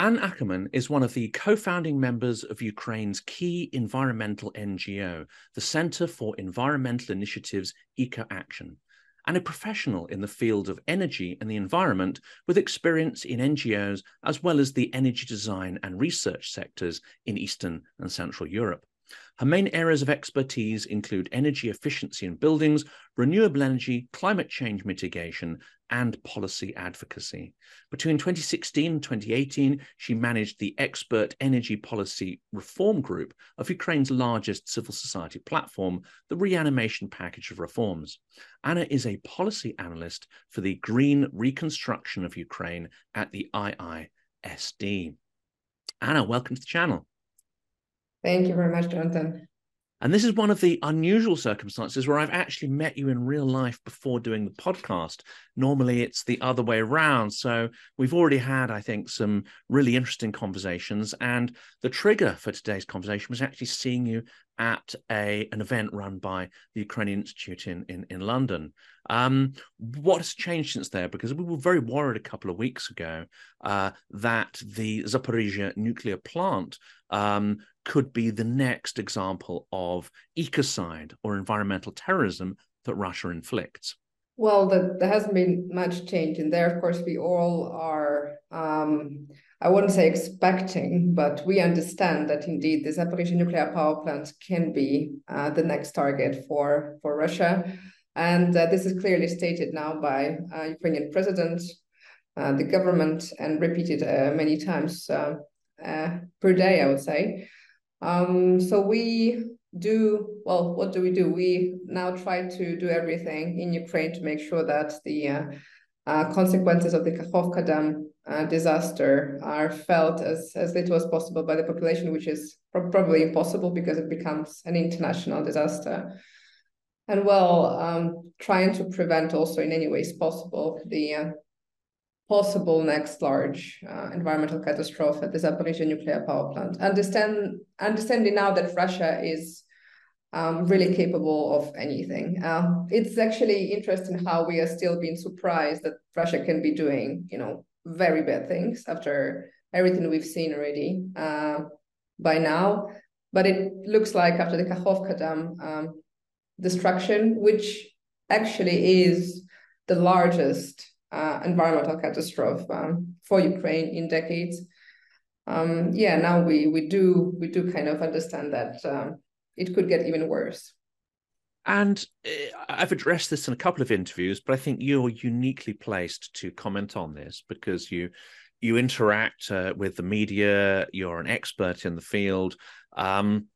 Anna Ackermann is one of the co founding members of Ukraine's key environmental NGO, the Center for Environmental Initiatives Ecoaction, and a professional in the field of energy and the environment with experience in NGOs as well as the energy design and research sectors in Eastern and Central Europe. Her main areas of expertise include energy efficiency in buildings, renewable energy, climate change mitigation, and policy advocacy. Between 2016 and 2018, she managed the Expert Energy Policy Reform Group of Ukraine's largest civil society platform, the Reanimation Package of Reforms. Anna is a policy analyst for the Green Reconstruction of Ukraine at the IISD. Anna, welcome to the channel. Thank you very much, Jonathan. And this is one of the unusual circumstances where I've actually met you in real life before doing the podcast. Normally it's the other way around. So we've already had, I think, some really interesting conversations. And the trigger for today's conversation was actually seeing you at a an event run by the Ukrainian Institute in, in, in London. Um, what has changed since there? Because we were very worried a couple of weeks ago uh, that the Zaporizhia nuclear plant um, could be the next example of ecocide or environmental terrorism that Russia inflicts. Well, the, there hasn't been much change in there. Of course, we all are, um, I wouldn't say expecting, but we understand that indeed the Zaporizhia nuclear power plant can be uh, the next target for, for Russia. And uh, this is clearly stated now by uh, Ukrainian president, uh, the government, and repeated uh, many times uh, per day, I would say. Um, so we do well. What do we do? We now try to do everything in Ukraine to make sure that the uh, consequences of the Kakhovka Dam uh, disaster are felt as as little as possible by the population, which is pro- probably impossible because it becomes an international disaster. And well, um, trying to prevent also in any ways possible the uh, possible next large uh, environmental catastrophe at the Zaporizhia nuclear power plant. Understand, understanding now that Russia is um, really capable of anything. Uh, it's actually interesting how we are still being surprised that Russia can be doing, you know, very bad things after everything we've seen already uh, by now. But it looks like after the Kakhovka Dam um, destruction, which actually is the largest uh, environmental catastrophe um, for Ukraine in decades. Um, yeah, now we we do we do kind of understand that um, it could get even worse. And eh, I've addressed this in a couple of interviews, but I think you're uniquely placed to comment on this because you you interact uh, with the media. You're an expert in the field. Um,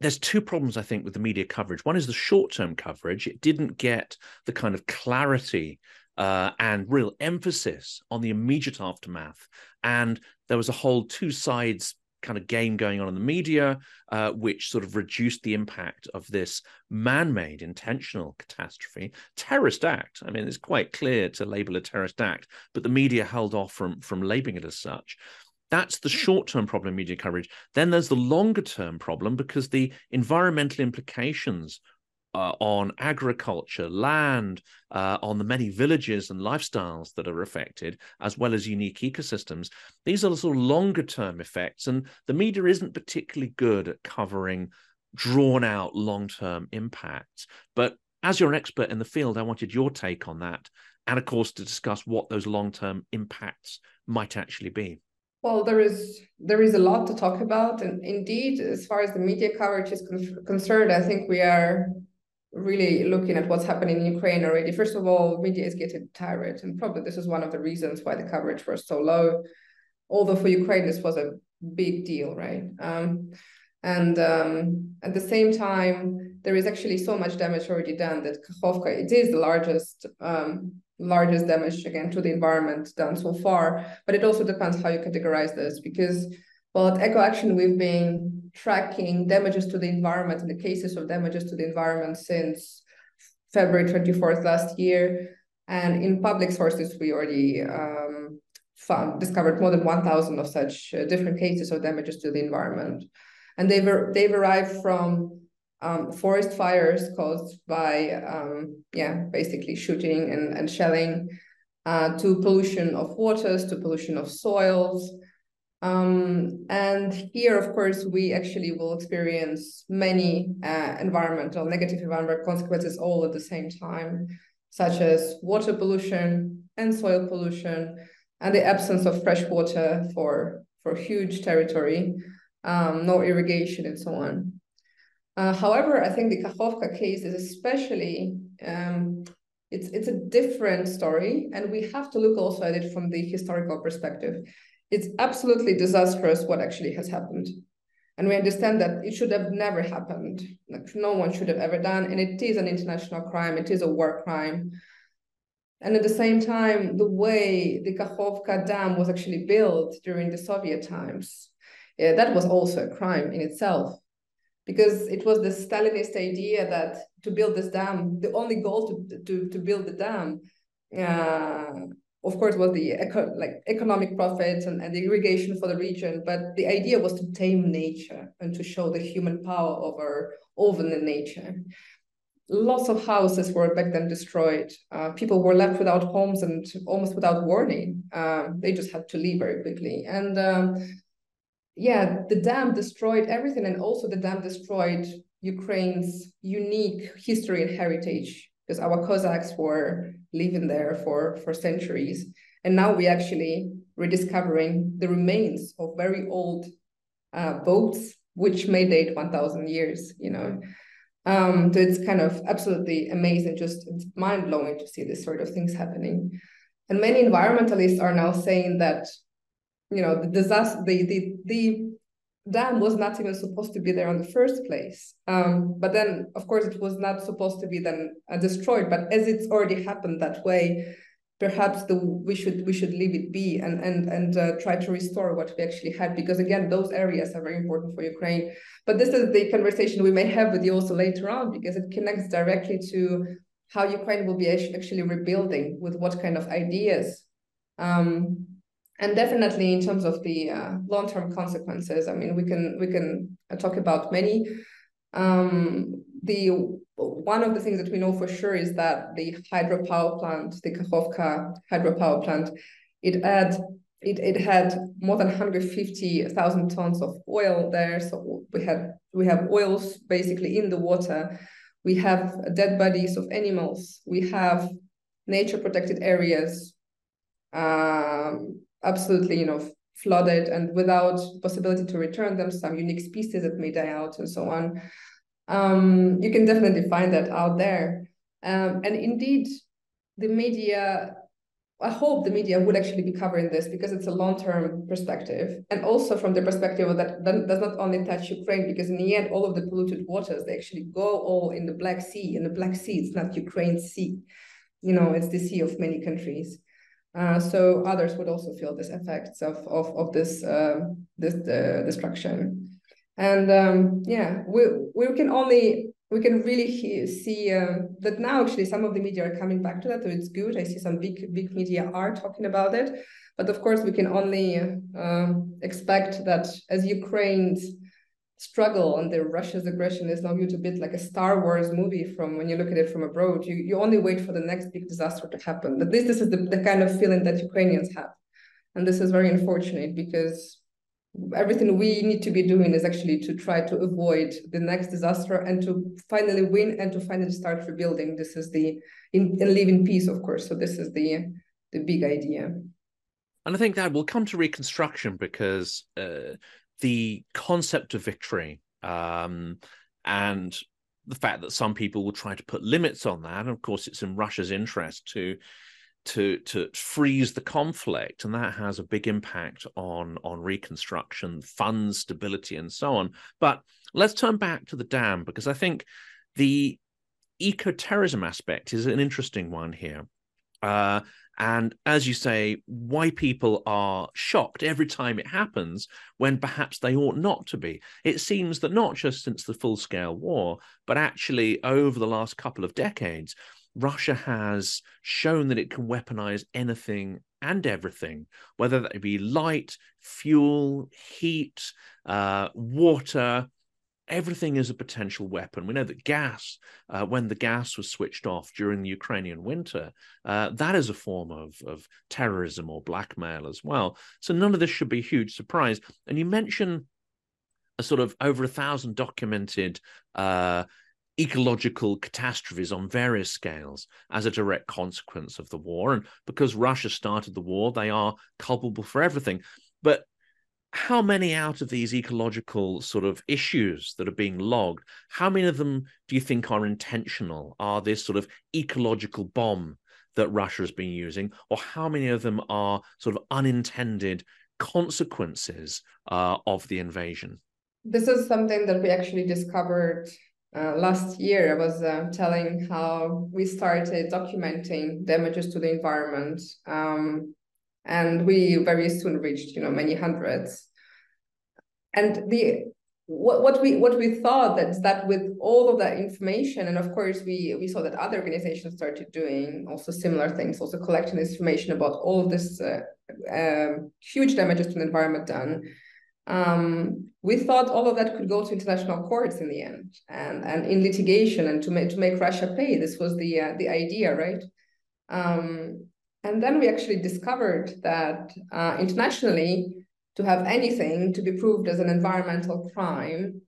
there's two problems I think with the media coverage. One is the short-term coverage; it didn't get the kind of clarity uh, and real emphasis on the immediate aftermath. And there was a whole two sides kind of game going on in the media, uh, which sort of reduced the impact of this man-made intentional catastrophe, terrorist act. I mean, it's quite clear to label a terrorist act, but the media held off from from labeling it as such. That's the hmm. short term problem in media coverage. Then there's the longer term problem because the environmental implications uh, on agriculture, land, uh, on the many villages and lifestyles that are affected, as well as unique ecosystems. These are the sort of longer term effects, and the media isn't particularly good at covering drawn out long term impacts. But as you're an expert in the field, I wanted your take on that, and of course, to discuss what those long term impacts might actually be. Well, there is there is a lot to talk about, and indeed, as far as the media coverage is con- concerned, I think we are really looking at what's happening in Ukraine already. First of all, media is getting tired, and probably this is one of the reasons why the coverage was so low. Although for Ukraine this was a big deal, right? Um, and um, at the same time, there is actually so much damage already done that Kakhovka it is the largest um, largest damage again to the environment done so far. But it also depends how you categorize this because well at Ecoaction we've been tracking damages to the environment and the cases of damages to the environment since February 24th last year. And in public sources, we already um, found discovered more than 1,000 of such uh, different cases of damages to the environment. And they've, they've arrived from um, forest fires caused by um, yeah basically shooting and, and shelling uh, to pollution of waters, to pollution of soils. Um, and here, of course, we actually will experience many uh, environmental, negative environmental consequences all at the same time, such as water pollution and soil pollution, and the absence of fresh water for, for huge territory, um, no irrigation, and so on. Uh, however, I think the Kakhovka case is especially um, it's it's a different story, and we have to look also at it from the historical perspective. It's absolutely disastrous what actually has happened, and we understand that it should have never happened. Like no one should have ever done, and it is an international crime. It is a war crime. And at the same time, the way the Kakhovka Dam was actually built during the Soviet times, yeah, that was also a crime in itself because it was the Stalinist idea that to build this dam, the only goal to to, to build the dam, uh, of course, was the eco- like economic profits and, and the irrigation for the region. But the idea was to tame nature and to show the human power over over the nature. Lots of houses were back then destroyed. Uh, people were left without homes and almost without warning. Um, they just had to leave very quickly. And um, yeah, the dam destroyed everything, and also the dam destroyed Ukraine's unique history and heritage because our Cossacks were living there for for centuries, and now we actually rediscovering the remains of very old uh, boats which may date 1,000 years. You know, um, so it's kind of absolutely amazing, just mind blowing to see this sort of things happening. And many environmentalists are now saying that you know the disaster the the the dam was not even supposed to be there in the first place. Um, but then of course it was not supposed to be then uh, destroyed. But as it's already happened that way perhaps the we should we should leave it be and and and uh, try to restore what we actually had. Because again those areas are very important for ukraine. But this is the conversation we may have with you also later on because it connects directly to how ukraine will be actually rebuilding with what kind of ideas. Um, and definitely in terms of the uh, long-term consequences i mean we can we can uh, talk about many. Um, the one of the things that we know for sure is that the hydropower plant the kakhovka hydropower plant it had it, it had more than 150,000 tons of oil there. So we had we have oils basically in the water. We have dead bodies of animals. We have nature protected areas. Um, absolutely, you know, flooded and without possibility to return them, some unique species that may die out and so on. Um, you can definitely find that out there. Um, and indeed, the media, I hope the media would actually be covering this because it's a long-term perspective. And also from the perspective that, that does not only touch Ukraine, because in the end, all of the polluted waters, they actually go all in the Black Sea. In the Black Sea, it's not Ukraine's sea. You know, it's the sea of many countries. Uh, so others would also feel these effects of of of this uh, this uh, destruction, and um, yeah, we we can only we can really see uh, that now actually some of the media are coming back to that, so it's good. I see some big big media are talking about it, but of course we can only um, expect that as Ukraine's struggle and the Russia's aggression is now viewed a bit like a Star Wars movie from when you look at it from abroad. You, you only wait for the next big disaster to happen. But this, this is the, the kind of feeling that Ukrainians have. And this is very unfortunate because everything we need to be doing is actually to try to avoid the next disaster and to finally win and to finally start rebuilding. This is the in, and live in peace, of course. So this is the the big idea. And I think that will come to reconstruction because uh, the concept of victory um, and the fact that some people will try to put limits on that. And of course, it's in Russia's interest to to to freeze the conflict, and that has a big impact on on reconstruction, funds stability, and so on. But let's turn back to the dam because I think the eco-terrorism aspect is an interesting one here. Uh, and as you say, why people are shocked every time it happens when perhaps they ought not to be. It seems that not just since the full scale war, but actually over the last couple of decades, Russia has shown that it can weaponize anything and everything, whether that be light, fuel, heat, uh, water, everything is a potential weapon. We know that gas, uh, when the gas was switched off during the Ukrainian winter, uh, that is a form of, of terrorism or blackmail as well. So none of this should be a huge surprise. And you mention a sort of over a thousand documented uh, ecological catastrophes on various scales as a direct consequence of the war. And because Russia started the war, they are culpable for everything. But how many out of these ecological sort of issues that are being logged, how many of them do you think are intentional? Are this sort of ecological bomb that Russia has been using, or how many of them are sort of unintended consequences uh, of the invasion? This is something that we actually discovered uh, last year. I was uh, telling how we started documenting damages to the environment. Um, and we very soon reached you know many hundreds. And the what, what we what we thought that that with all of that information and of course we we saw that other organizations started doing also similar things also collecting information about all of this uh, um, huge damages to the environment done um, we thought all of that could go to international courts in the end and and in litigation and to make to make Russia pay. This was the uh, the idea right? Um, and then we actually discovered that uh, internationally, to have anything to be proved as an environmental crime,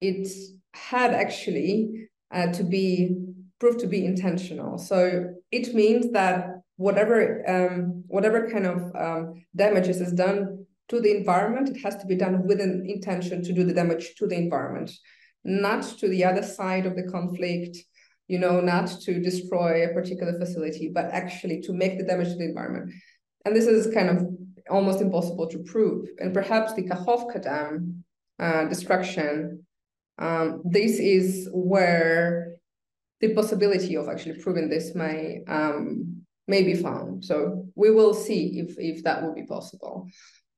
it had actually uh, to be proved to be intentional. So it means that whatever um, whatever kind of um, damages is done to the environment, it has to be done with an intention to do the damage to the environment, not to the other side of the conflict, you know, not to destroy a particular facility, but actually to make the damage to the environment. And this is kind of almost impossible to prove. And perhaps the Kakhovka Dam uh, destruction, um, this is where the possibility of actually proving this may um, may be found. So we will see if if that will be possible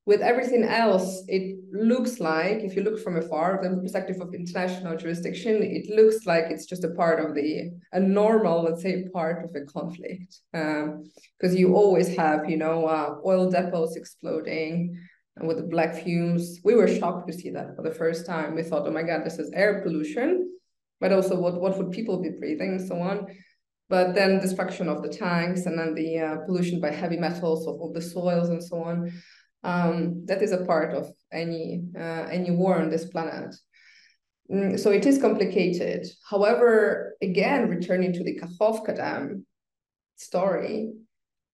with everything else, it looks like, if you look from afar, from the perspective of international jurisdiction, it looks like it's just a part of the, a normal, let's say, part of a conflict. Because um, you always have, you know, uh, oil depots exploding and with the black fumes. We were shocked to see that for the first time. We thought, oh my God, this is air pollution, but also what, what would people be breathing and so on. But then destruction of the tanks and then the uh, pollution by heavy metals of, of the soils and so on um, that is a part of any uh, any war on this planet. Mm, so it is complicated. However, again, returning to the Kakhovka Dam story,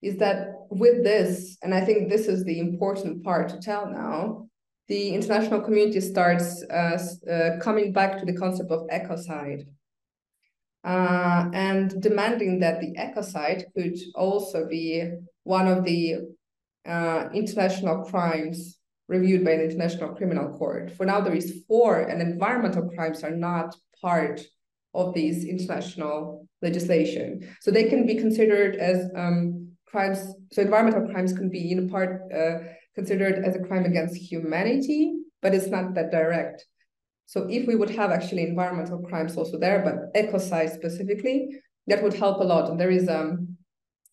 is that with this, and I think this is the important part to tell now, the international community starts uh, uh, coming back to the concept of ecocide. Uh, and demanding that the ecocide could also be one of the uh, international crimes reviewed by the International Criminal Court. For now, there is four, and environmental crimes are not part of these international legislation. So they can be considered as um, crimes. So environmental crimes can be in part uh, considered as a crime against humanity, but it's not that direct. So if we would have actually environmental crimes also there, but ecocide specifically, that would help a lot. And there is um,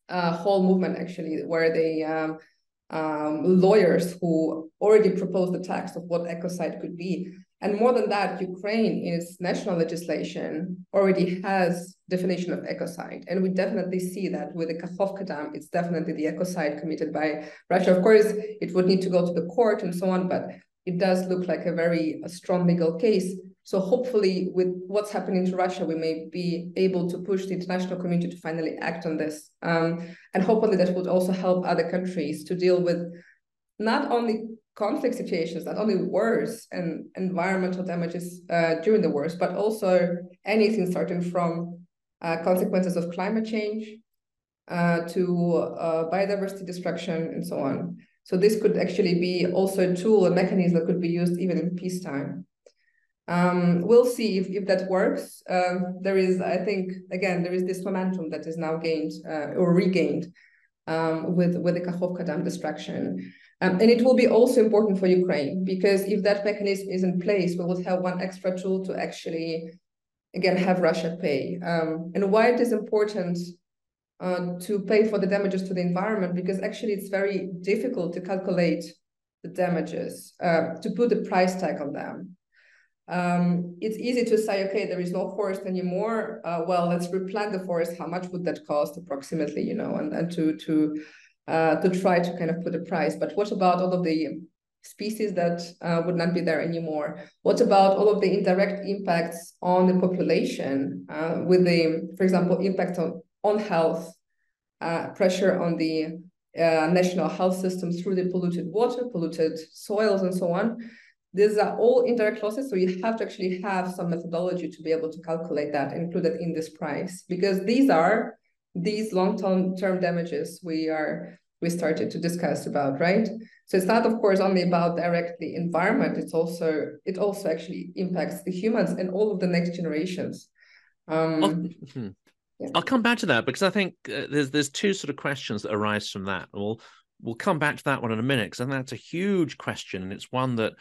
a whole movement actually where they um, um, lawyers who already proposed the text of what ecocide could be. And more than that, Ukraine in its national legislation already has definition of ecocide. And we definitely see that with the Kakhovka Dam, it's definitely the ecocide committed by Russia. Of course, it would need to go to the court and so on, but it does look like a very a strong legal case. So hopefully, with what's happening to Russia, we may be able to push the international community to finally act on this, um, and hopefully that would also help other countries to deal with not only conflict situations, not only wars and environmental damages uh, during the wars, but also anything starting from uh, consequences of climate change uh, to uh, biodiversity destruction and so on. So this could actually be also a tool, a mechanism that could be used even in peacetime. Um, we'll see if, if that works. Um, there is, I think, again, there is this momentum that is now gained uh, or regained um, with, with the Kakhovka Dam destruction. Um, and it will be also important for Ukraine because if that mechanism is in place, we will have one extra tool to actually, again, have Russia pay. Um, and why it is important uh, to pay for the damages to the environment because actually it's very difficult to calculate the damages, uh, to put a price tag on them. Um, it's easy to say, okay, there is no forest anymore. Uh, well, let's replant the forest. How much would that cost approximately? You know, and and to to uh, to try to kind of put a price. But what about all of the species that uh, would not be there anymore? What about all of the indirect impacts on the population uh, with the, for example, impact on on health, uh, pressure on the uh, national health system through the polluted water, polluted soils, and so on? These are all indirect losses, so you have to actually have some methodology to be able to calculate that, include it in this price, because these are these long-term term damages we are we started to discuss about, right? So it's not, of course, only about directly environment. It's also it also actually impacts the humans and all of the next generations. Um, hmm. yeah. I'll come back to that because I think uh, there's there's two sort of questions that arise from that. We'll we'll come back to that one in a minute because I think that's a huge question and it's one that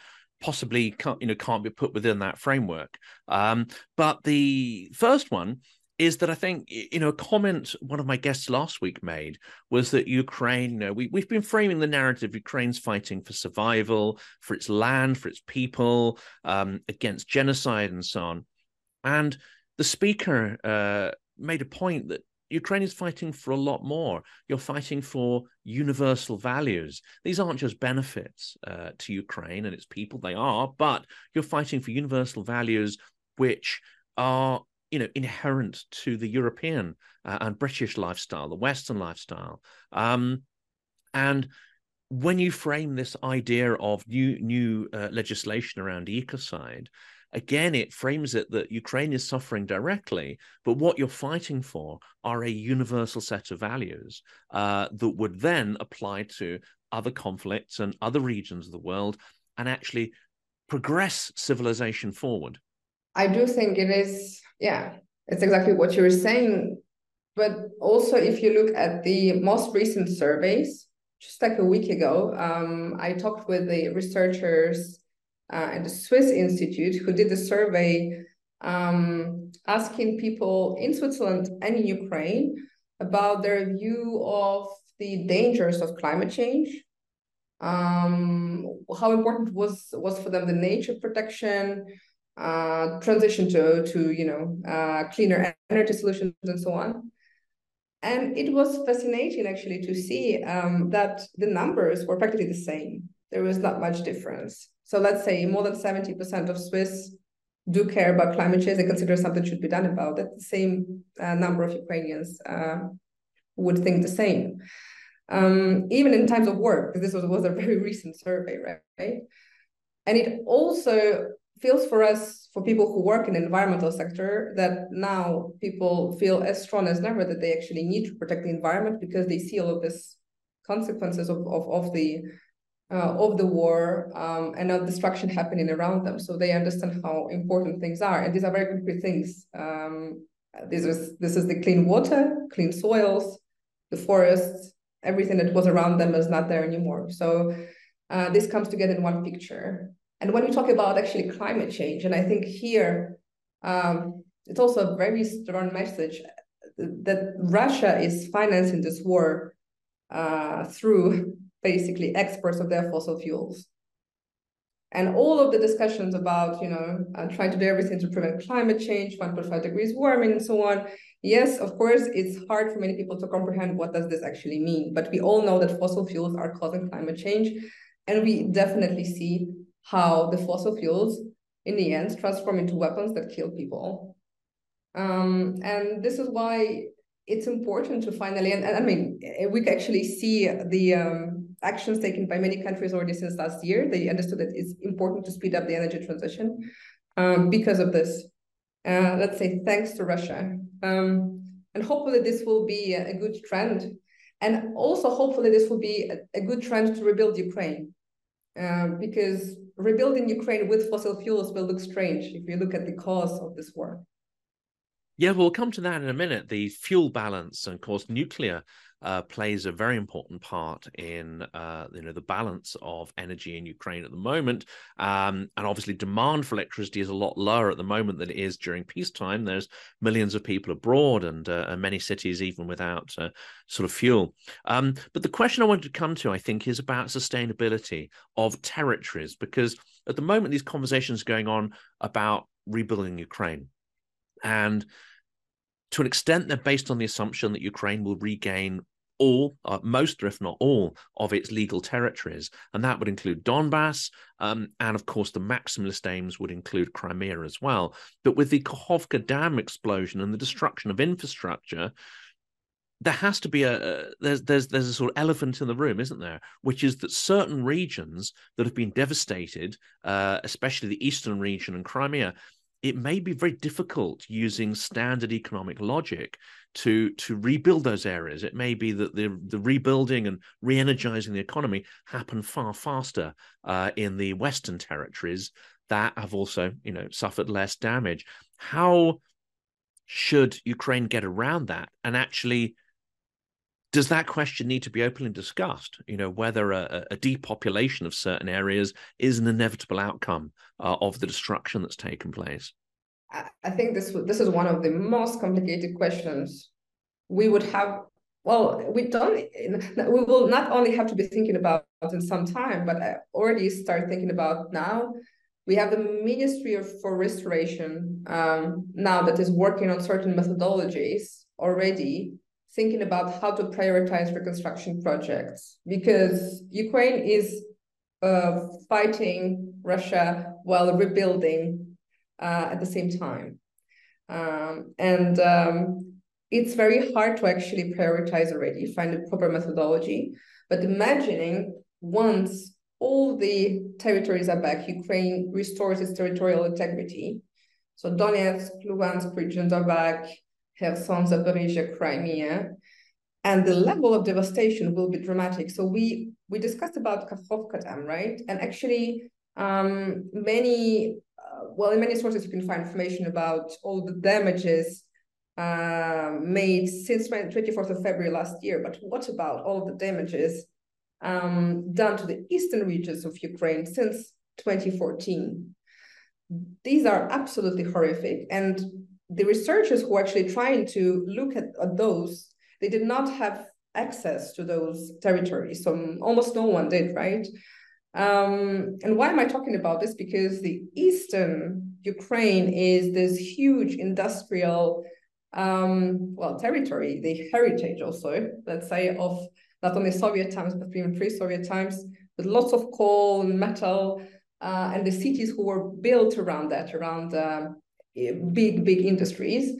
possibly can't you know can't be put within that framework. Um, but the first one is that I think you know a comment one of my guests last week made was that Ukraine, you know, we we've been framing the narrative Ukraine's fighting for survival, for its land, for its people, um, against genocide and so on. And the speaker uh, made a point that Ukraine is fighting for a lot more. You're fighting for universal values. These aren't just benefits uh, to Ukraine and its people, they are, but you're fighting for universal values which are you know inherent to the European uh, and British lifestyle, the Western lifestyle. Um, and when you frame this idea of new new uh, legislation around ecocide, again, it frames it that Ukraine is suffering directly, but what you're fighting for are a universal set of values uh, that would then apply to other conflicts and other regions of the world and actually progress civilization forward. I do think it is, yeah, it's exactly what you were saying. But also, if you look at the most recent surveys, just like a week ago, um, I talked with the researchers uh, at the Swiss Institute who did the survey um, asking people in Switzerland and in Ukraine about their view of the dangers of climate change. Um, how important was was for them the nature protection, uh, transition to to you know uh, cleaner energy solutions and so on. And it was fascinating actually to see um, that the numbers were practically the same. There was not much difference. So let's say more than 70% of Swiss do care about climate change. They consider something should be done about it. The same uh, number of Ukrainians uh, would think the same. Um, even in times of work, this was, was a very recent survey, right? And it also feels for us, for people who work in the environmental sector, that now people feel as strong as never that they actually need to protect the environment because they see all of this consequences of, of, of the uh, of the war um, and of destruction happening around them. So they understand how important things are, and these are very concrete things. Um, this is this is the clean water, clean soils, the forests, everything that was around them is not there anymore. So uh, this comes together in one picture. And when we talk about actually climate change, and I think here um, it's also a very strong message that Russia is financing this war uh, through basically experts of their fossil fuels. And all of the discussions about, you know, uh, trying to do everything to prevent climate change, 1.5 degrees warming, and so on. Yes, of course, it's hard for many people to comprehend what does this actually mean. But we all know that fossil fuels are causing climate change, and we definitely see how the fossil fuels, in the end, transform into weapons that kill people. Um, and this is why it's important to finally, and, and I mean, we can actually see the um, actions taken by many countries already since last year. They understood that it's important to speed up the energy transition um, because of this. Uh, let's say thanks to Russia. Um, and hopefully this will be a, good trend. And also hopefully this will be a, good trend to rebuild Ukraine. Uh, because rebuilding Ukraine with fossil fuels will look strange if you look at the cause of this war. Yeah, we'll come to that in a minute. The fuel balance and, of course, nuclear uh, plays a very important part in uh, you know the balance of energy in Ukraine at the moment. Um, and obviously, demand for electricity is a lot lower at the moment than it is during peacetime. There's millions of people abroad and, uh, and many cities even without uh, sort of fuel. Um, but the question I wanted to come to, I think, is about sustainability of territories because at the moment these conversations are going on about rebuilding Ukraine. And to an extent, they're based on the assumption that Ukraine will regain all, uh, most, if not all, of its legal territories. And that would include Donbass. Um, and of course, the maximalist aims would include Crimea as well. But with the Kakhovka Dam explosion and the destruction of infrastructure, there has to be a, a, there's there's there's a sort of elephant in the room, isn't there? Which is that certain regions that have been devastated, uh, especially the eastern region and Crimea, it may be very difficult using standard economic logic to to rebuild those areas. It may be that the the rebuilding and re-energizing the economy happen far faster uh, in the Western territories that have also you know suffered less damage. How should Ukraine get around that and actually? Does that question need to be openly discussed? You know, whether a, a depopulation of certain areas is an inevitable outcome uh, of the destruction that's taken place? I think this this is one of the most complicated questions we would have. Well, we don't. We will not only have to be thinking about in some time, but I already start thinking about now. We have the Ministry of for Restoration um, now that is working on certain methodologies already, thinking about how to prioritize reconstruction projects because Ukraine is uh, fighting Russia while rebuilding uh, at the same time. Um, and um, it's very hard to actually prioritize already, find a proper methodology. But imagining once all the territories are back, Ukraine restores its territorial integrity. So Donetsk, Luhansk regions are back, Kherson, Zaporizhia, Crimea, and the level of devastation will be dramatic. So we we discussed about Kakhovka Dam, right? And actually, um, many well, in many sources, you can find information about all the damages uh, made since 24th of February last year. But what about all the damages um, done to the eastern regions of Ukraine since 2014? These are absolutely horrific. And the researchers who are actually trying to look at, at those, they did not have access to those territories. So almost no one did, right? Um, and why am I talking about this? Because the eastern Ukraine is this huge industrial, um, well, territory, the heritage also, let's say, of not only Soviet times, but even pre-Soviet times, with lots of coal and metal, uh, and the cities who were built around that, around uh, big, big industries.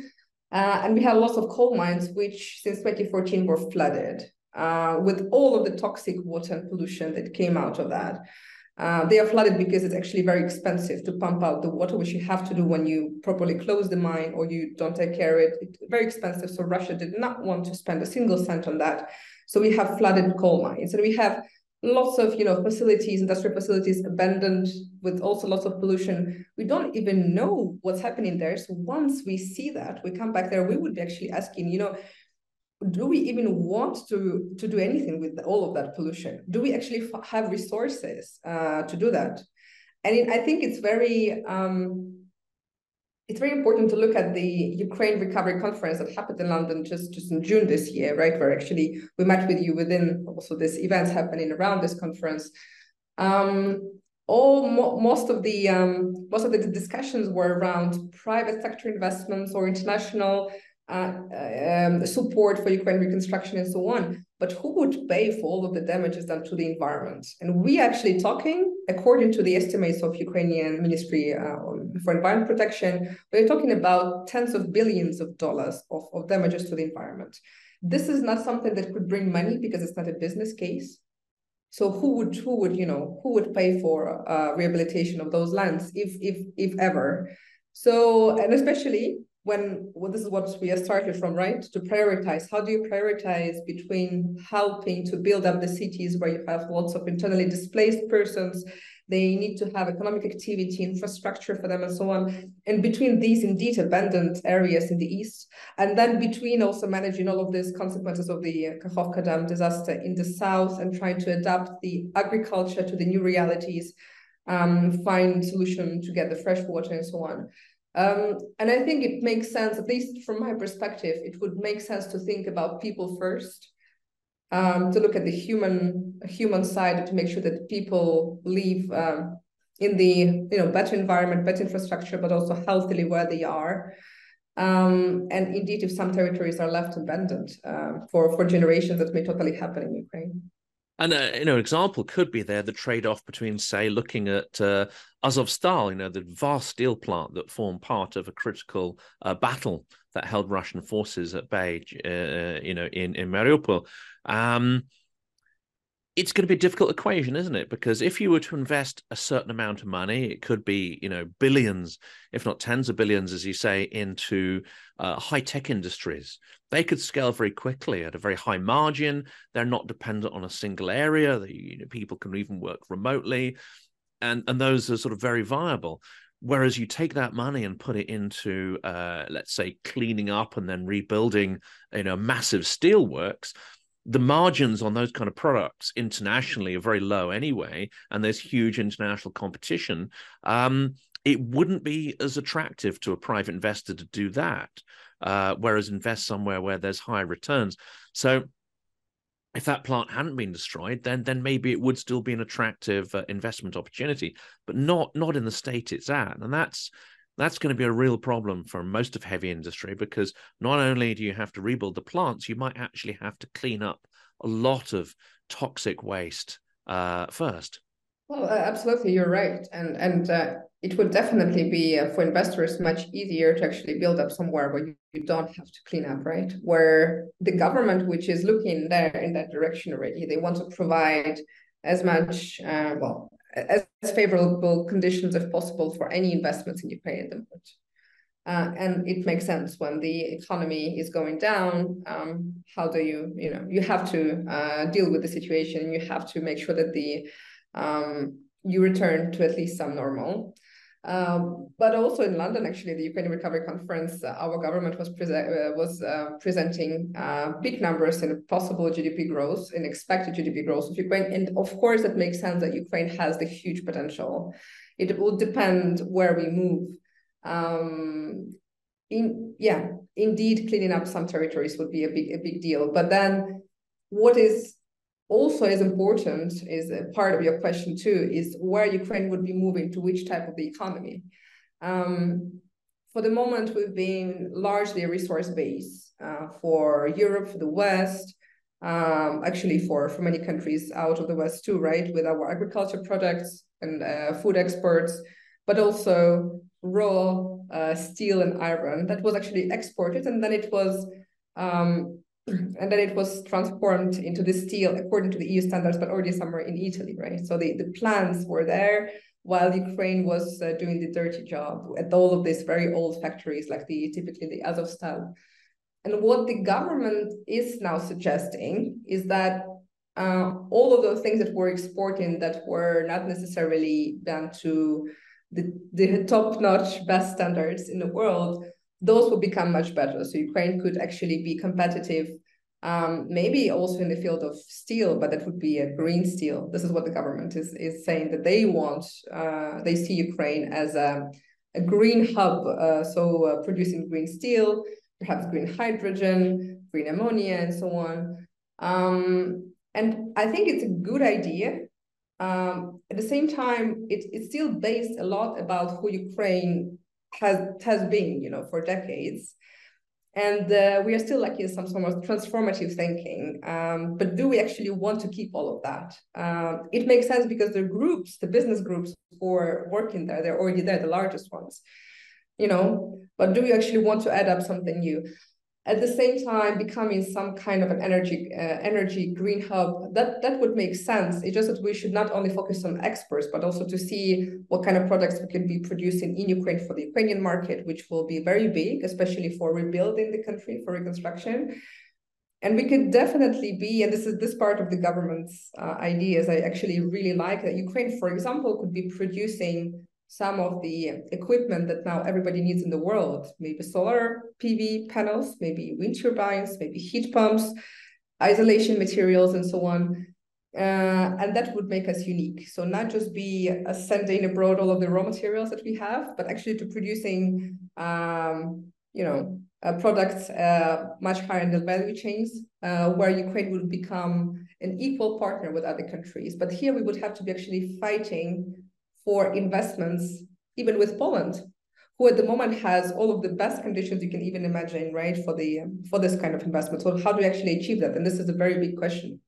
Uh, and we had lots of coal mines, which since 2014 were flooded uh, with all of the toxic water and pollution that came out of that. Uh, they are flooded because it's actually very expensive to pump out the water, which you have to do when you properly close the mine or you don't take care of it. It's very expensive. So Russia did not want to spend a single cent on that. So we have flooded coal mines and we have lots of you know facilities, industrial facilities abandoned with also lots of pollution. We don't even know what's happening there. So once we see that, we come back there, we would be actually asking, you know, do we even want to to do anything with all of that pollution do we actually have resources uh, to do that and it, i think it's very um, it's very important to look at the ukraine recovery conference that happened in london just just in june this year right where actually we met with you within also this events happening around this conference um, all mo most of the um, most of the discussions were around private sector investments or international uh, um, support for Ukraine reconstruction and so on. But who would pay for all of the damages done to the environment? And we actually talking, according to the estimates of Ukrainian Ministry uh, for Environment Protection, we're talking about tens of billions of dollars of, of damages to the environment. This is not something that could bring money because it's not a business case. So who would who would you know who would pay for uh, rehabilitation of those lands if if if ever? So and especially when well, this is what we have started from, right? To prioritize. How do you prioritize between helping to build up the cities where you have lots of internally displaced persons They need to have economic activity, infrastructure for them, and so on. And between these indeed abandoned areas in the east, and then between also managing all of these consequences of the Kakhovka Dam disaster in the south and trying to adapt the agriculture to the new realities, um, find solution to get the fresh water and so on. Um, and I think it makes sense, at least from my perspective, it would make sense to think about people first, um, to look at the human human side to make sure that people live um, in the you know better environment, better infrastructure, but also healthily where they are. Um, and indeed, if some territories are left abandoned uh, for for generations, that may totally happen in Ukraine. And uh, you know, an example could be there the trade-off between, say, looking at uh, Azovstal, you know, the vast steel plant that formed part of a critical uh, battle that held Russian forces at bay, uh, you know, in in Mariupol. Um, it's going to be a difficult equation, isn't it? Because if you were to invest a certain amount of money, it could be, you know, billions, if not tens of billions, as you say, into uh, high tech industries. They could scale very quickly at a very high margin. They're not dependent on a single area. They, you know, people can even work remotely, and and those are sort of very viable. Whereas you take that money and put it into, uh, let's say, cleaning up and then rebuilding, you know, massive steelworks the margins on those kind of products internationally are very low anyway, and there's huge international competition. Um, it wouldn't be as attractive to a private investor to do that, uh, whereas invest somewhere where there's high returns. So, if that plant hadn't been destroyed, then then maybe it would still be an attractive uh, investment opportunity, but not not in the state it's at, and that's that's going to be a real problem for most of heavy industry because not only do you have to rebuild the plants, you might actually have to clean up a lot of toxic waste uh, first. Well, absolutely, you're right, and and uh, it would definitely be uh, for investors much easier to actually build up somewhere where you, you, don't have to clean up, right? Where the government, which is looking there in that direction already, they want to provide as much, uh, well, as favorable conditions as possible for any investments in Ukraine at the moment. Uh, and it makes sense when the economy is going down. Um, how do you, you know, you have to uh, deal with the situation. You have to make sure that the um, you return to at least some normal. Um, but also in London, actually, the Ukraine Recovery Conference, uh, our government was, pre- uh, was uh, presenting uh, big numbers in possible GDP growth, in expected GDP growth of Ukraine. And of course, it makes sense that Ukraine has the huge potential. It will depend where we move. Um, in yeah, indeed, cleaning up some territories would be a big a big deal. But then, what is also as important is a part of your question too is where Ukraine would be moving to which type of the economy. Um, for the moment, we've been largely a resource base uh, for Europe, for the West, um, actually for, for many countries out of the West too, right? With our agriculture products and uh, food exports, but also raw uh, steel and iron that was actually exported and then it was um, and then it was transformed into the steel according to the EU standards, but already somewhere in Italy, right? So the, the plans were there while Ukraine was uh, doing the dirty job at all of these very old factories, like the typically the Azovstal. And what the government is now suggesting is that uh, all of those things that we're exporting that were not necessarily done to the, the top-notch best standards in the world those will become much better. So Ukraine could actually be competitive, um, maybe also in the field of steel, but that would be a green steel. This is what the government is is saying that they want. Uh, they see Ukraine as a, a green hub, uh, so uh, producing green steel, perhaps green hydrogen, green ammonia, and so on. Um, and I think it's a good idea. Um, at the same time, it, it's still based a lot about who Ukraine has has been, you know, for decades. And uh, we are still like in some sort of transformative thinking. Um, but do we actually want to keep all of that? Um, it makes sense because the groups, the business groups who are working there, they're already there, the largest ones, you know. But do we actually want to add up something new? At the same time becoming some kind of an energy uh, energy green hub that that would make sense. It's just that we should not only focus on exports but also to see what kind of products we can be producing in ukraine for the ukrainian market which will be very big especially for rebuilding the country for reconstruction. And we could definitely be, and this is this part of the government's uh, ideas I actually really like that Ukraine, for example, could be producing some of the equipment that now everybody needs in the world, maybe solar PV panels, maybe wind turbines, maybe heat pumps, isolation materials, and so on. Uh, and that would make us unique. So not just be uh, sending abroad all of the raw materials that we have, but actually to producing, um, you know, uh, products uh, much higher in the value chains, uh, where Ukraine would become an equal partner with other countries. But here we would have to be actually fighting for investments, even with Poland, who at the moment has all of the best conditions you can even imagine, right, for the for this kind of investment. So how do we actually achieve that? And this is a very big question.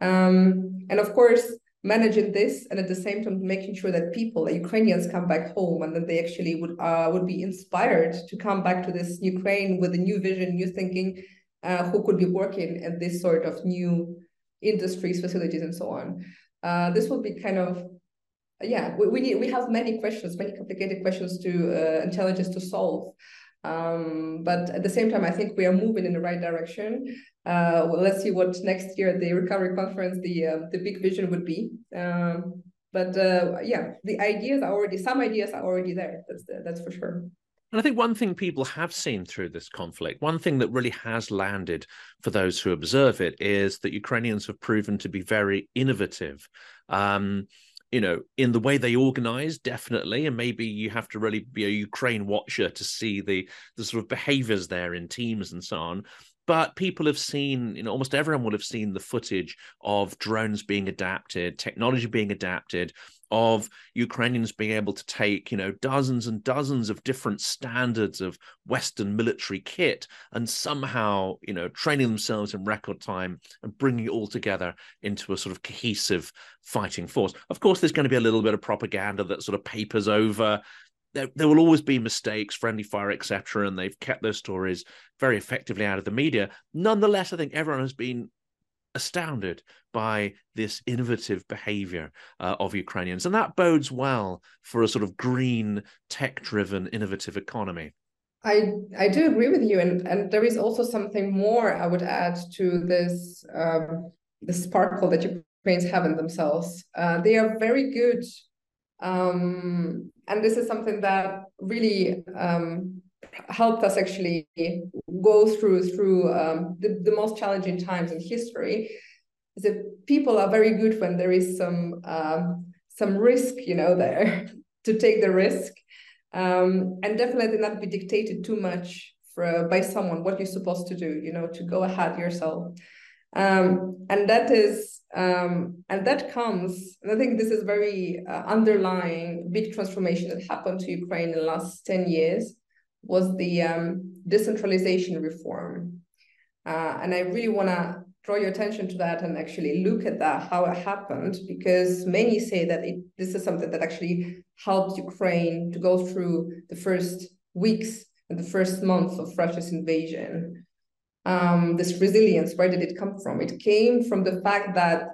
Um, and of course, managing this and at the same time making sure that people, Ukrainians, come back home and that they actually would uh, would be inspired to come back to this Ukraine with a new vision, new thinking, uh, who could be working in this sort of new industries, facilities, and so on. Uh, this will be kind of yeah, we, we need we have many questions, many complicated questions to uh, intelligence to solve. Um, but at the same time, I think we are moving in the right direction. Uh, well, let's see what next year at the recovery conference the uh, the big vision would be. Um, but uh, yeah, the ideas are already some ideas are already there. That's the, that's for sure. And I think one thing people have seen through this conflict, one thing that really has landed for those who observe it, is that Ukrainians have proven to be very innovative. Um, you know, in the way they organize, definitely, and maybe you have to really be a Ukraine watcher to see the the sort of behaviors there in teams and so on. But people have seen, you know, almost everyone will have seen the footage of drones being adapted, technology being adapted, of Ukrainians being able to take, you know, dozens and dozens of different standards of Western military kit and somehow, you know, training themselves in record time and bringing it all together into a sort of cohesive fighting force. Of course, there's going to be a little bit of propaganda that sort of papers over. There, there will always be mistakes, friendly fire, etc., and they've kept those stories very effectively out of the media. Nonetheless, I think everyone has been astounded by this innovative behavior uh, of Ukrainians. And that bodes well for a sort of green, tech driven, innovative economy. I, I do agree with you. And, and there is also something more I would add to this, um, the sparkle that Ukrainians have in themselves. Uh, they are very good. Um, and this is something that really um, helped us actually go through through um, the, the most challenging times in history. Is that people are very good when there is some um, some risk you know there to take the risk. Um, and definitely not be dictated too much for, by someone what you're supposed to do you know to go ahead yourself. Um, and that is um, and that comes and i think this is very uh, underlying big transformation that happened to ukraine in the last 10 years was the um, decentralization reform. Uh, and I really want to draw your attention to that and actually look at that, how it happened, because many say that it, this is something that actually helped Ukraine to go through the first weeks and the first months of Russia's invasion. Um, this resilience, where did it come from? It came from the fact that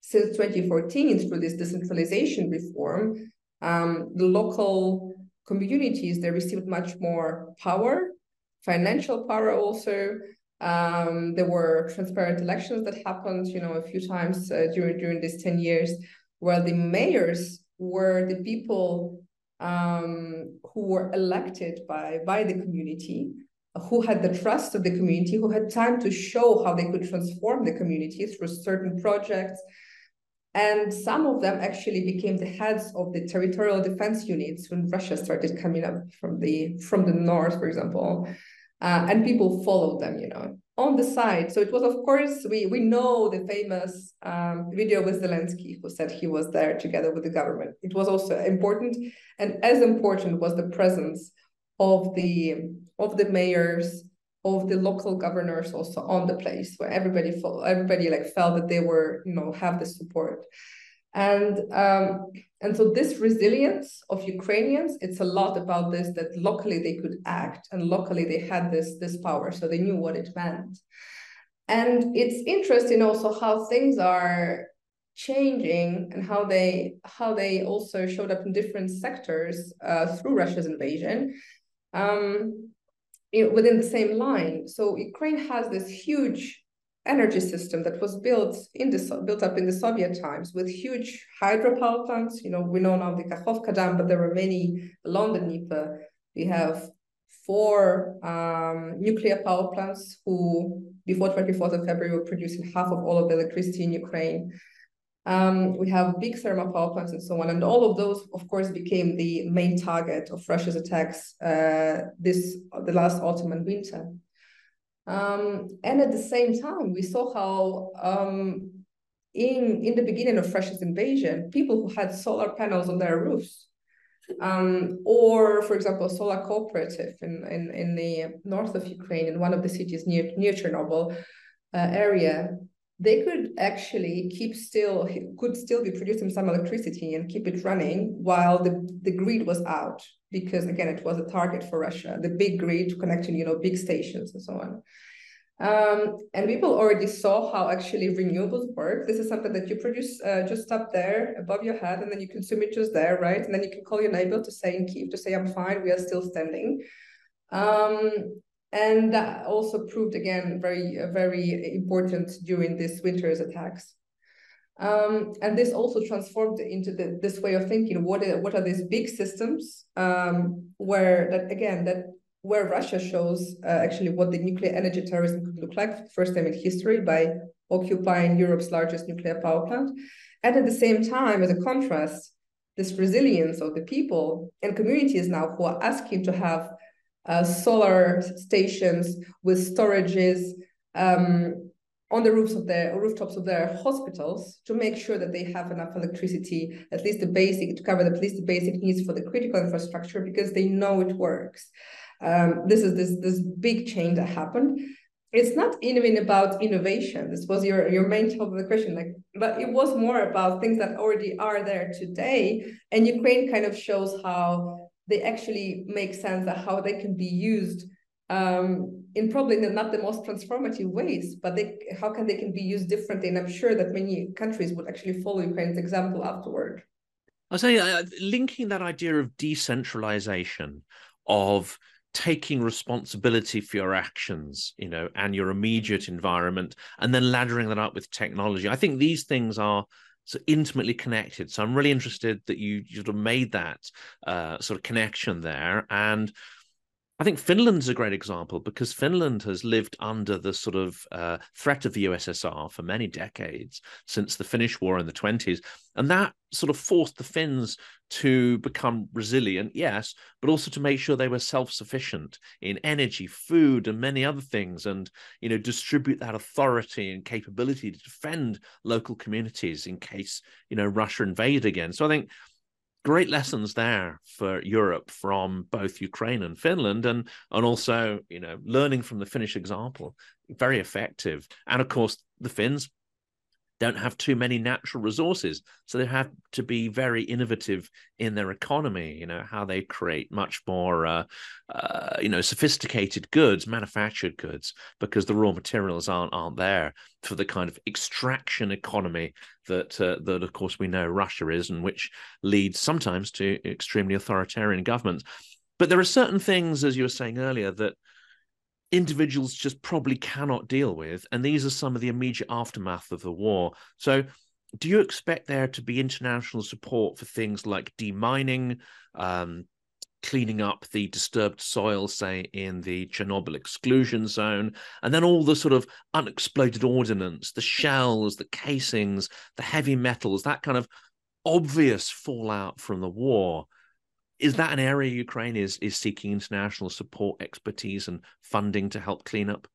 since 2014, through this decentralization reform, um, the local communities, they received much more power, financial power also. Um, there were transparent elections that happened, you know, a few times uh, during during these 10 years, where the mayors were the people um, who were elected by, by the community, who had the trust of the community, who had time to show how they could transform the community through certain projects, and some of them actually became the heads of the territorial defense units when Russia started coming up from the from the north, for example. Uh, and people followed them, you know, on the side. So it was, of course, we we know the famous um, video with Zelensky, who said he was there together with the government. It was also important, and as important was the presence of the of the mayors of the local governors also on the place where everybody felt, everybody like felt that they were you know have the support. And um, and so this resilience of Ukrainians it's a lot about this that locally they could act and locally they had this this power so they knew what it meant. And it's interesting also how things are changing and how they how they also showed up in different sectors uh, through Russia's invasion. Um, within the same line. So Ukraine has this huge energy system that was built in the built up in the Soviet times with huge hydropower plants. You know, we know now the Kakhovka Dam, but there were many along the Dnieper. We have four um, nuclear power plants who, before 24th of February, were producing half of all of the electricity in Ukraine. Um, we have big thermal power plants and so on. And all of those, of course, became the main target of Russia's attacks uh, this the last autumn and winter. Um, and at the same time, we saw how um, in, in the beginning of Russia's invasion, people who had solar panels on their roofs, um, or for example, solar cooperative in, in, in the north of Ukraine, in one of the cities near, near Chernobyl uh, area, they could actually keep still, could still be producing some electricity and keep it running while the, the grid was out because again it was a target for Russia, the big grid connecting you know big stations and so on. Um, and people already saw how actually renewables work. This is something that you produce uh, just up there above your head, and then you consume it just there, right? And then you can call your neighbor to say in Kiev to say, "I'm fine. We are still standing." Um, and that also proved again very very important during this winter's attacks. Um, and this also transformed into the, this way of thinking. What are, what are these big systems um, where that again that where Russia shows uh, actually what the nuclear energy terrorism could look like first time in history by occupying Europe's largest nuclear power plant, and at the same time, as a contrast, this resilience of the people and communities now who are asking to have uh, solar stations with storages. Um, on the roofs of their rooftops of their hospitals to make sure that they have enough electricity, at least the basic to cover at least the basic needs for the critical infrastructure because they know it works. Um, this is this this big change that happened. It's not even about innovation. This was your your main topic of the question, like, but it was more about things that already are there today. And Ukraine kind of shows how they actually make sense of how they can be used um, in probably not the most transformative ways, but they how can they can be used differently? And I'm sure that many countries would actually follow Ukraine's example afterward. I'll say uh, linking that idea of decentralization, of taking responsibility for your actions, you know, and your immediate environment, and then laddering that up with technology. I think these things are so intimately connected. So I'm really interested that you sort of made that uh, sort of connection there, and I think Finland's a great example because Finland has lived under the sort of uh, threat of the USSR for many decades since the Finnish War in the 20s. And that sort of forced the Finns to become resilient, yes, but also to make sure they were self sufficient in energy, food, and many other things, and, you know, distribute that authority and capability to defend local communities in case, you know, Russia invaded again. So I think great lessons there for Europe from both Ukraine and Finland, and and also you know learning from the Finnish example, very effective. And of course, the Finns don't have too many natural resources. So they have to be very innovative in their economy, you know, how they create much more, uh, uh, you know, sophisticated goods, manufactured goods, because the raw materials aren't, aren't there for the kind of extraction economy that, uh, that of course, we know Russia is and which leads sometimes to extremely authoritarian governments. But there are certain things, as you were saying earlier, that individuals just probably cannot deal with. And these are some of the immediate aftermath of the war. So, do you expect there to be international support for things like demining, um, cleaning up the disturbed soil, say in the Chernobyl exclusion zone, and then all the sort of unexploded ordnance, the shells, the casings, the heavy metals, that kind of obvious fallout from the war? Is that an area Ukraine is is seeking international support, expertise, and funding to help clean up?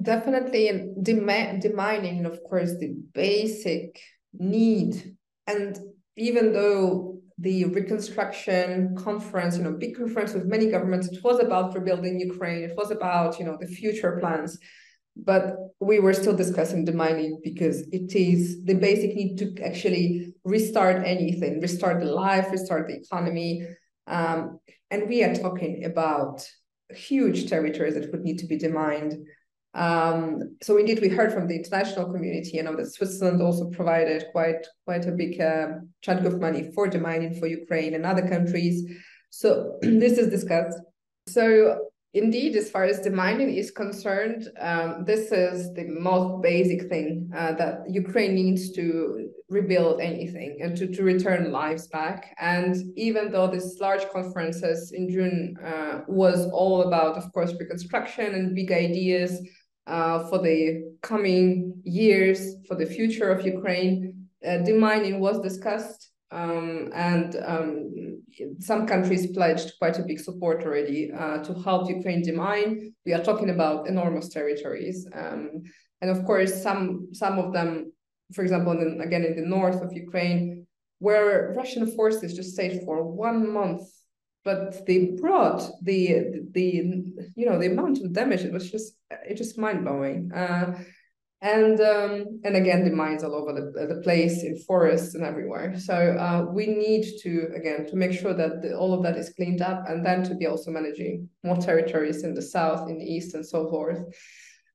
Definitely, demining, of course, the basic need. And even though the reconstruction conference, you know, big conference with many governments, it was about rebuilding Ukraine. It was about, you know, the future plans. But we were still discussing demining because it is the basic need to actually restart anything, restart the life, restart the economy, um, and we are talking about huge territories that would need to be demined. Um, so indeed, we heard from the international community. I know that Switzerland also provided quite quite a big uh, chunk of money for demining for Ukraine and other countries. So this is discussed. So indeed, as far as the mining is concerned, um, this is the most basic thing uh, that Ukraine needs to rebuild anything and to, to return lives back. And even though this large conferences in June uh, was all about, of course, reconstruction and big ideas uh, for the coming years, for the future of Ukraine, uh, mining was discussed. Um, and um, some countries pledged quite a big support already uh, to help Ukraine demine. We are talking about enormous territories, um, and of course, some some of them, for example, in, again in the north of Ukraine, where Russian forces just stayed for one month, but they brought the the you know the amount of damage. It was just it just mind blowing. Uh, and um, and again the mines all over the, the place in forests and everywhere. So uh, we need to again to make sure that the, all of that is cleaned up and then to be also managing more territories in the south in the east and so forth.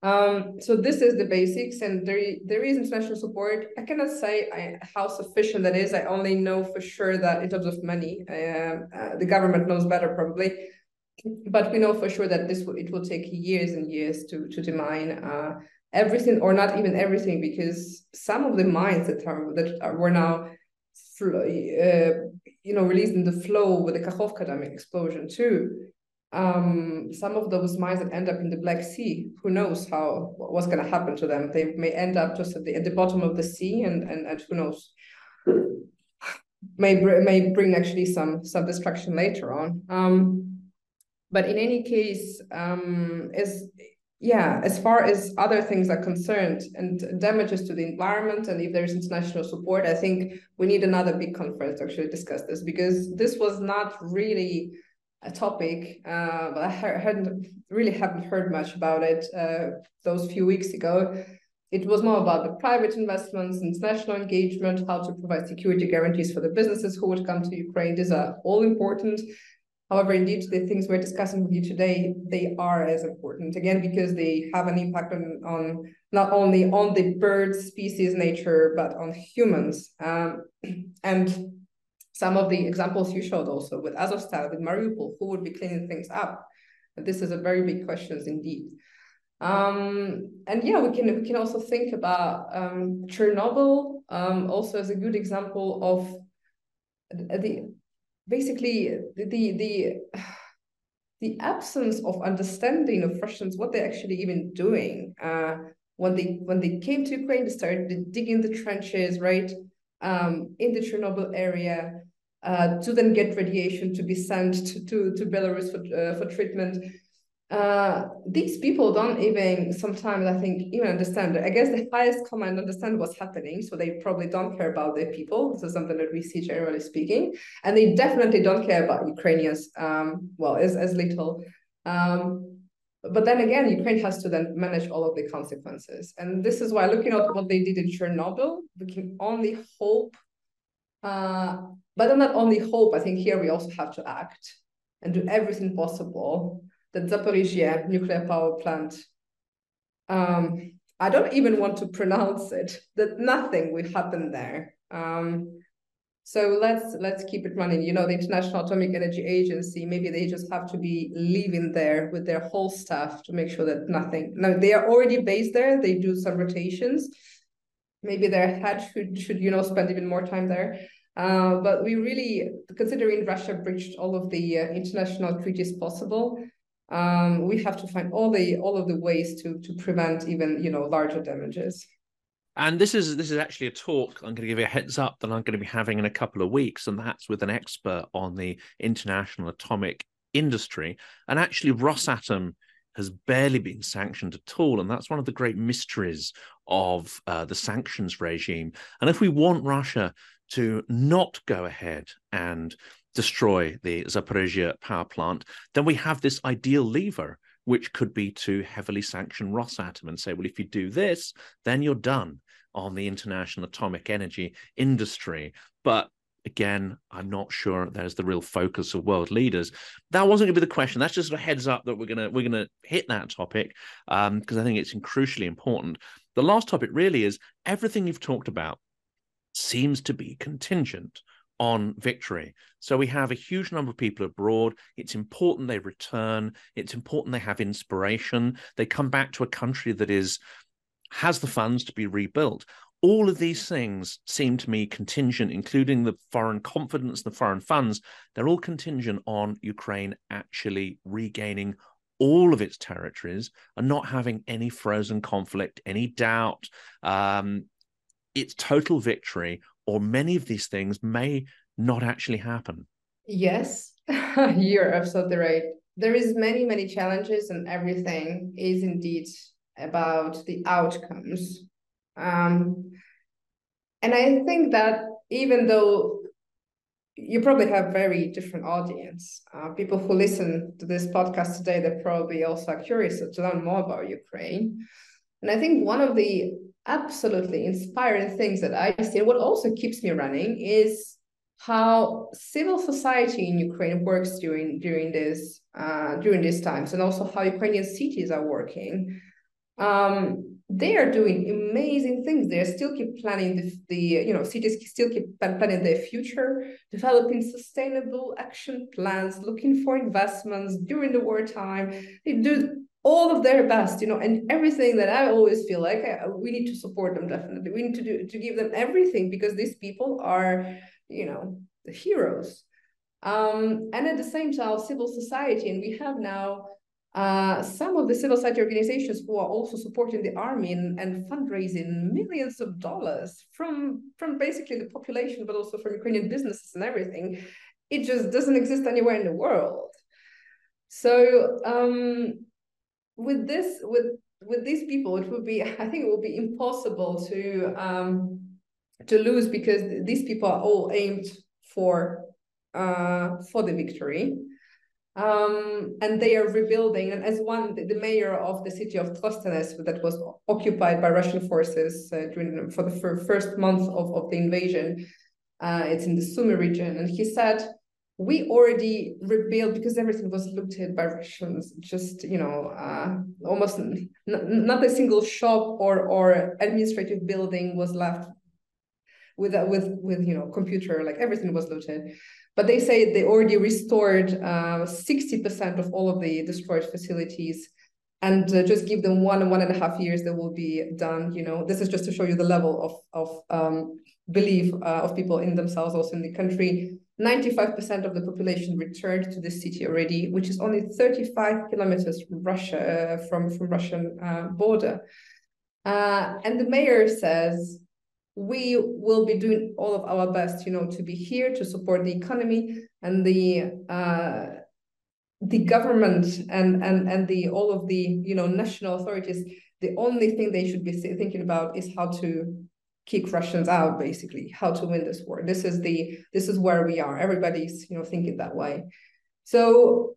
Um, so this is the basics and there, there is international support. I cannot say I, how sufficient that is. I only know for sure that in terms of money uh, uh, the government knows better probably. But we know for sure that this will, it will take years and years to to demine uh, everything or not even everything because some of the mines that are that are, were now uh, you know released in the flow with the Kakhovka dam explosion too um, some of those mines that end up in the Black Sea, who knows how what's going to happen to them? They may end up just at the, at the bottom of the sea, and and, and who knows, may may bring actually some some destruction later on. Um, but in any case, um, is yeah, as far as other things are concerned and damages to the environment, and if there's international support, I think we need another big conference to actually discuss this because this was not really a topic, uh, but I hadn't really haven't heard much about it uh, those few weeks ago. It was more about the private investments, international engagement, how to provide security guarantees for the businesses who would come to Ukraine. These are all important. However, indeed, the things we're discussing with you today, they are as important, again, because they have an impact on, on not only on the bird species nature, but on humans. Um, and some of the examples you showed also with Azovstal, with Mariupol, who would be cleaning things up? This is a very big question indeed. Um, and yeah, we can we can also think about um, Chernobyl um, also as a good example of the basically the the the absence of understanding of Russians what they're actually even doing. Uh, when they when they came to Ukraine, they started digging the trenches, right, um, in the Chernobyl area, uh, to then get radiation to be sent to to, to Belarus for uh, for treatment uh, these people don't even sometimes I think even understand. I guess the highest command understand what's happening, so they probably don't care about their people. This is something that we see generally speaking, and they definitely don't care about Ukrainians. Um, well, as as little. Um, but then again, Ukraine has to then manage all of the consequences, and this is why looking at what they did in Chernobyl, we can only hope. Uh, but not only hope. I think here we also have to act and do everything possible the Zaporizhia nuclear power plant. Um, I don't even want to pronounce it. That nothing will happen there. Um, so let's let's keep it running. You know, the International Atomic Energy Agency, maybe they just have to be living there with their whole staff to make sure that nothing. Now they are already based there. They do some rotations. Maybe their head should should you know spend even more time there. Uh, but we really, considering Russia breached all of the uh, international treaties possible, um, we have to find all the all of the ways to to prevent even you know larger damages. And this is this is actually a talk I'm going to give you a heads up that I'm going to be having in a couple of weeks, and that's with an expert on the international atomic industry. And actually, Rosatom has barely been sanctioned at all, and that's one of the great mysteries of uh, the sanctions regime. And if we want Russia to not go ahead and destroy the Zaporizhia power plant, then we have this ideal lever, which could be to heavily sanction Rosatom and say, well, if you do this, then you're done on the international atomic energy industry. But again, I'm not sure there's the real focus of world leaders. That wasn't going to be the question. That's just a heads up that we're gonna we're gonna hit that topic because um, I think it's crucially important. The last topic really is everything you've talked about seems to be contingent on victory. So we have a huge number of people abroad. It's important they return. It's important they have inspiration. They come back to a country that is has the funds to be rebuilt. All of these things seem to me contingent, including the foreign confidence, the foreign funds. They're all contingent on Ukraine actually regaining all of its territories and not having any frozen conflict, any doubt. Um, its total victory, or many of these things may not actually happen. Yes, you're absolutely right. There is many, many challenges, and everything is indeed about the outcomes. Um, and I think that even though you probably have very different audience, uh, people who listen to this podcast today, they're probably also are curious to learn more about Ukraine. And I think one of the absolutely inspiring things that I see, what also keeps me running, is how civil society in Ukraine works during during this uh, during these times, and also how Ukrainian cities are working um, they are doing amazing things. They still keep planning the, the you know cities still keep planning their future, developing sustainable action plans, looking for investments during the wartime. They do all of their best, you know, and everything that I always feel like I, we need to support them. Definitely, we need to do to give them everything because these people are, you know, the heroes. Um, and at the same time, civil society, and we have now uh, some of the civil society organizations who are also supporting the army and, and, fundraising millions of dollars from from basically the population, but also from Ukrainian businesses and everything, it just doesn't exist anywhere in the world. So um, with this, with with these people, it would be I think it would be impossible to um, to lose because these people are all aimed for uh, for the victory um, and they are rebuilding. And as one, the, mayor of the city of Trostianets that was occupied by Russian forces uh, during for the fir first month of, of the invasion, uh, it's in the Sumy region, and he said, "We already rebuilt because everything was looted by Russians. Just you know, uh, almost not a single shop or or administrative building was left with with with you know computer. Like everything was looted." But they say they already restored 60% uh, of all of the destroyed facilities and uh, just give them one and one and a half years that will be done you know this is just to show you the level of of um, belief uh, of people in themselves also in the country 95% of the population returned to the city already which is only 35 kilometers from russia uh, from from russian uh, border uh, and the mayor says we will be doing all of our best, you know, to be here to support the economy and the uh, the government and and and the all of the you know national authorities. The only thing they should be thinking about is how to kick Russians out, basically, how to win this war. This is the this is where we are. Everybody's you know thinking that way. So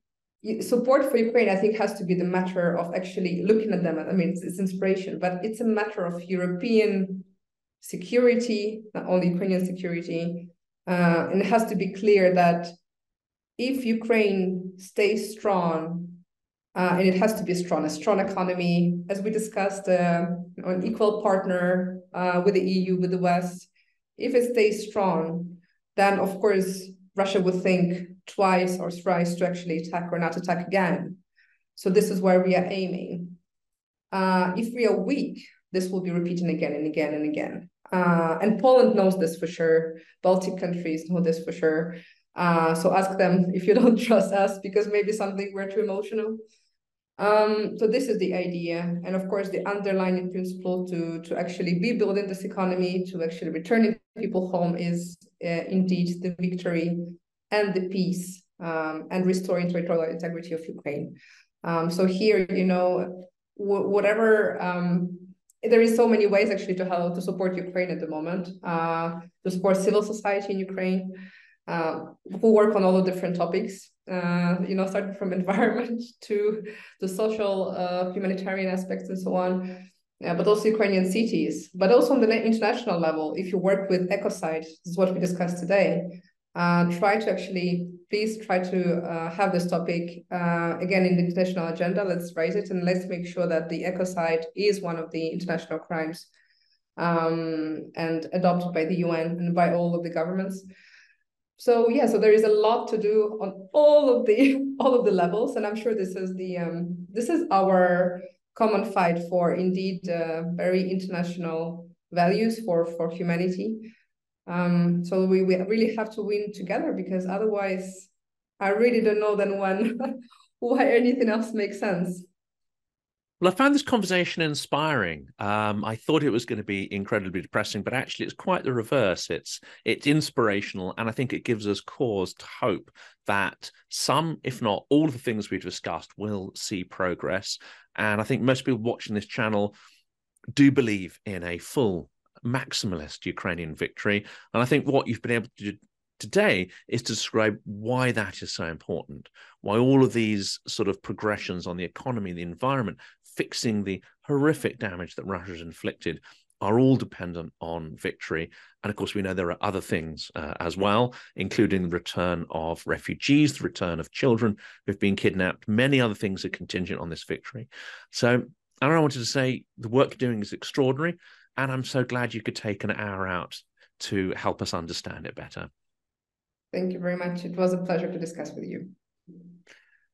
support for Ukraine, I think, has to be the matter of actually looking at them. I mean, it's, it's inspiration, but it's a matter of European security, not only Ukrainian security. Uh, and it has to be clear that if Ukraine stays strong, uh, and it has to be strong, a strong economy, as we discussed, uh, an equal partner uh, with the EU, with the West. If it stays strong, then of course Russia would think twice or thrice to actually attack or not attack again. So this is where we are aiming. Uh, if we are weak, this will be repeating again and again and again. Uh, and Poland knows this for sure. Baltic countries know this for sure. Uh, so ask them if you don't trust us because maybe something we're too emotional. Um, so this is the idea, and of course, the underlying principle to to actually be building this economy, to actually returning people home, is uh, indeed the victory and the peace um, and restoring territorial integrity of Ukraine. Um, so here, you know, whatever um, there is so many ways actually to help to support Ukraine at the moment, uh, to support civil society in Ukraine, uh, who work on all the different topics. Uh, you know, starting from environment to the social, uh, humanitarian aspects and so on. Yeah, but also Ukrainian cities, but also on the international level. If you work with Ecocide, this is what we discussed today. Uh, try to actually please try to uh, have this topic uh, again in the international agenda. Let's raise it and let's make sure that the ecocide is one of the international crimes um, and adopted by the UN and by all of the governments. So yeah, so there is a lot to do on all of the all of the levels, and I'm sure this is the um, this is our common fight for indeed uh, very international values for for humanity. Um, so we, we really have to win together because otherwise, I really don't know then when why anything else makes sense. Well, I found this conversation inspiring. Um, I thought it was going to be incredibly depressing, but actually, it's quite the reverse. It's it's inspirational, and I think it gives us cause to hope that some, if not all, of the things we've discussed will see progress. And I think most people watching this channel do believe in a full maximalist Ukrainian victory. And I think what you've been able to do today is to describe why that is so important, why all of these sort of progressions on the economy, the environment, fixing the horrific damage that Russia has inflicted are all dependent on victory. And of course, we know there are other things uh, as well, including the return of refugees, the return of children who've been kidnapped. Many other things are contingent on this victory. So, I wanted to say the work you're doing is extraordinary. And I'm so glad you could take an hour out to help us understand it better. Thank you very much. It was a pleasure to discuss with you.